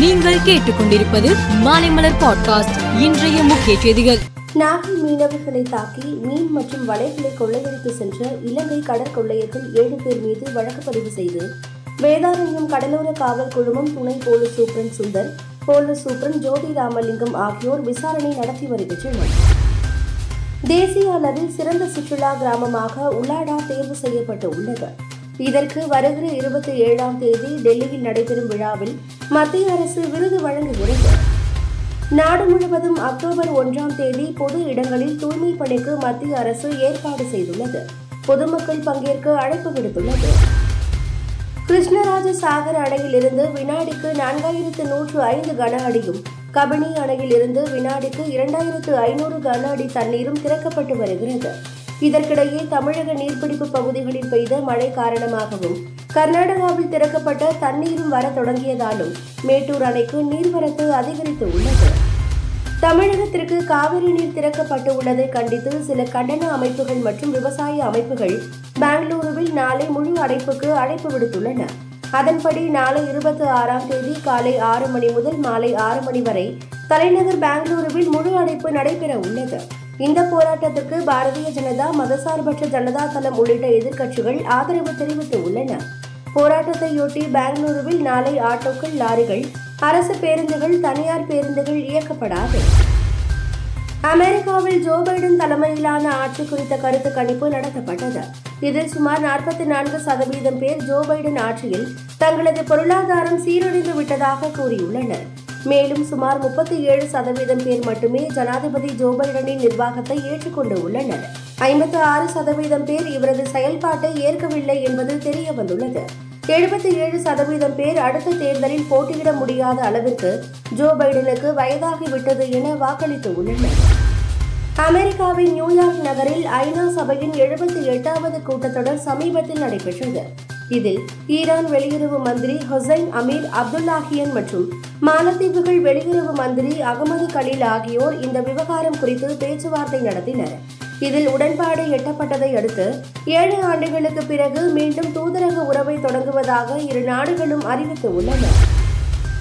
நீங்கள் கேட்டுக்கொண்டிருப்பது மாலைமலர் பாட்காஸ்ட் இன்றைய முக்கிய செய்திகள். நாகை மீனவர்களை தாக்கி மீன் மற்றும் வலைகளை கொள்ளையடித்து சென்ற இலங்கை கடற்கொள்ளையத்தில் ஏழு பேர் மீது வழக்கு பதிவு செய்து வேதாரண்யம் கடலோர காவல் குழுமம் துணை போலீஸ் சூப்பரன் சுந்தர் போலீஸ் சூப்பரன் ஜோதி ராமலிங்கம் ஆகியோர் விசாரணை நடத்தி வருகின்றனர் தேசிய அளவில் சிறந்த சுற்றுலா கிராமமாக உலாடா தேர்வு செய்யப்பட்டு உள்ளது. இதற்கு வருகிற இருபத்தி ஏழாம் தேதி டெல்லியில் நடைபெறும் விழாவில் மத்திய அரசு விருது வழங்குகிறது. நாடு முழுவதும் அக்டோபர் ஒன்றாம் தேதி பொது இடங்களில் தூய்மை பணிக்கு மத்திய அரசு ஏற்பாடு செய்துள்ளது. பொதுமக்கள் பங்கேற்க அழைப்பு விடுத்துள்ளது. கிருஷ்ணராஜ சாகர் அணையில் இருந்து வினாடிக்கு நான்காயிரத்து நூற்று ஐந்து கன அடியும் கபினி அணையில் இருந்து வினாடிக்கு இரண்டாயிரத்து ஐநூறு கன அடி தண்ணீரும் திறக்கப்பட்டு வருகிறது. இதற்கிடையே தமிழக நீர்பிடிப்பு பகுதிகளில் பெய்த மழை காரணமாகவும் கர்நாடகாவில் திறக்கப்பட்ட தண்ணீரும் வர தொடங்கியதாலும் மேட்டூர் அணைக்கு நீர்வரத்து அதிகரித்து உள்ளது. தமிழகத்திற்கு காவிரி நீர் திறக்கப்பட்டு உள்ளதை கண்டித்து சில கண்டன அமைப்புகள் மற்றும் விவசாய அமைப்புகள் பெங்களூருவில் நாளை முழு அடைப்புக்கு அழைப்பு விடுத்துள்ளன. அதன்படி நாளை இருபத்தி ஆறாம் தேதி காலை ஆறு மணி முதல் மாலை ஆறு மணி வரை தலைநகர் பெங்களூருவில் முழு அடைப்பு நடைபெற உள்ளது. இந்த போராட்டத்திற்கு பாரதிய ஜனதா மதசார்பற்ற ஜனதா தளம் உள்ளிட்ட எதிர்க்கட்சிகள் ஆதரவு தெரிவித்து உள்ளன போராட்டத்தையொட்டி பெங்களூருவில் நாளை ஆட்டோக்கள் லாரிகள் அரசு பேருந்துகள் தனியார் பேருந்துகள் இயக்கப்படாது. அமெரிக்காவில் ஜோ பைடன் தலைமையிலான ஆட்சி குறித்த கருத்து கணிப்பு நடத்தப்பட்டது. இதில் சுமார் நாற்பத்தி நான்கு சதவீதம் பேர் ஜோ பைடன் ஆட்சியில் தங்களது பொருளாதாரம் சீரழிந்து விட்டதாக கூறியுள்ளனர். மேலும் சுமார் முப்பத்தி ஏழு சதவீதம் பேர் மட்டுமே ஜனாதிபதி ஜோ பைடனின் நிர்வாகத்தை ஏற்றுக்கொண்டு உள்ளனர். ஐம்பத்து ஆறு சதவீதம் பேர் இவரது செயல்பாட்டை ஏற்கவில்லை என்பது தெரிய வந்துள்ளது எழுபத்தி ஏழு சதவீதம் பேர் அடுத்த தேர்தலில் போட்டியிட முடியாத அளவிற்கு ஜோ பைடனுக்கு வயதாகிவிட்டது என வாக்களித்து உள்ளனர் அமெரிக்காவின் நியூயார்க் நகரில் ஐநா சபையின் எழுபத்தி எட்டாவது கூட்டத்தொடர் சமீபத்தில் நடைபெற்றது. இதில் ஈரான் வெளியுறவு மந்திரி ஹொசைன் அமீர் அப்துல்லாஹியன் மற்றும் மாலத்தீவுகள் வெளியுறவு மந்திரி அகமது கலீல் ஆகியோர் இந்த விவகாரம் குறித்து பேச்சுவார்த்தை நடத்தினர். இதில் உடன்பாடு எட்டப்பட்டதை அடுத்து ஏழு ஆண்டுகளுக்கு பிறகு மீண்டும் தூதரக உறவை தொடங்குவதாக இரு நாடுகளும் அறிவித்து உள்ளன.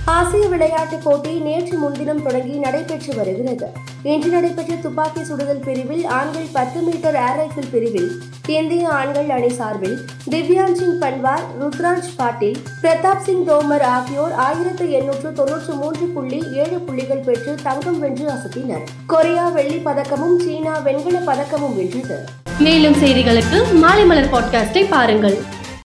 ஆசிய விளையாட்டுப் போட்டி நேற்று முன்தினம் தொடங்கி நடைபெற்று வருகிறது. இன்று நடைபெற்ற துப்பாக்கி சுடுதல் பிரிவில் ஆண்கள் பத்து மீட்டர் ஏர் ரைஃபிள் பிரிவில் இந்திய ஆண்கள் அணி சார்பில் திவ்யான் சிங் பன்வார் ருத்ராஜ் பாட்டீல் பிரதாப் சிங் தோமர் ஆகியோர் ஆயிரத்து எண்ணூற்று தொன்னூற்று மூன்று புள்ளி ஏழு புள்ளிகள் பெற்று தங்கம் வென்று அசத்தினர். கொரியா வெள்ளி பதக்கமும் சீனா வெண்கல பதக்கமும் வென்றது. மேலும் செய்திகளுக்கு மாலை மலர் பாட்காஸ்டை பாருங்கள்.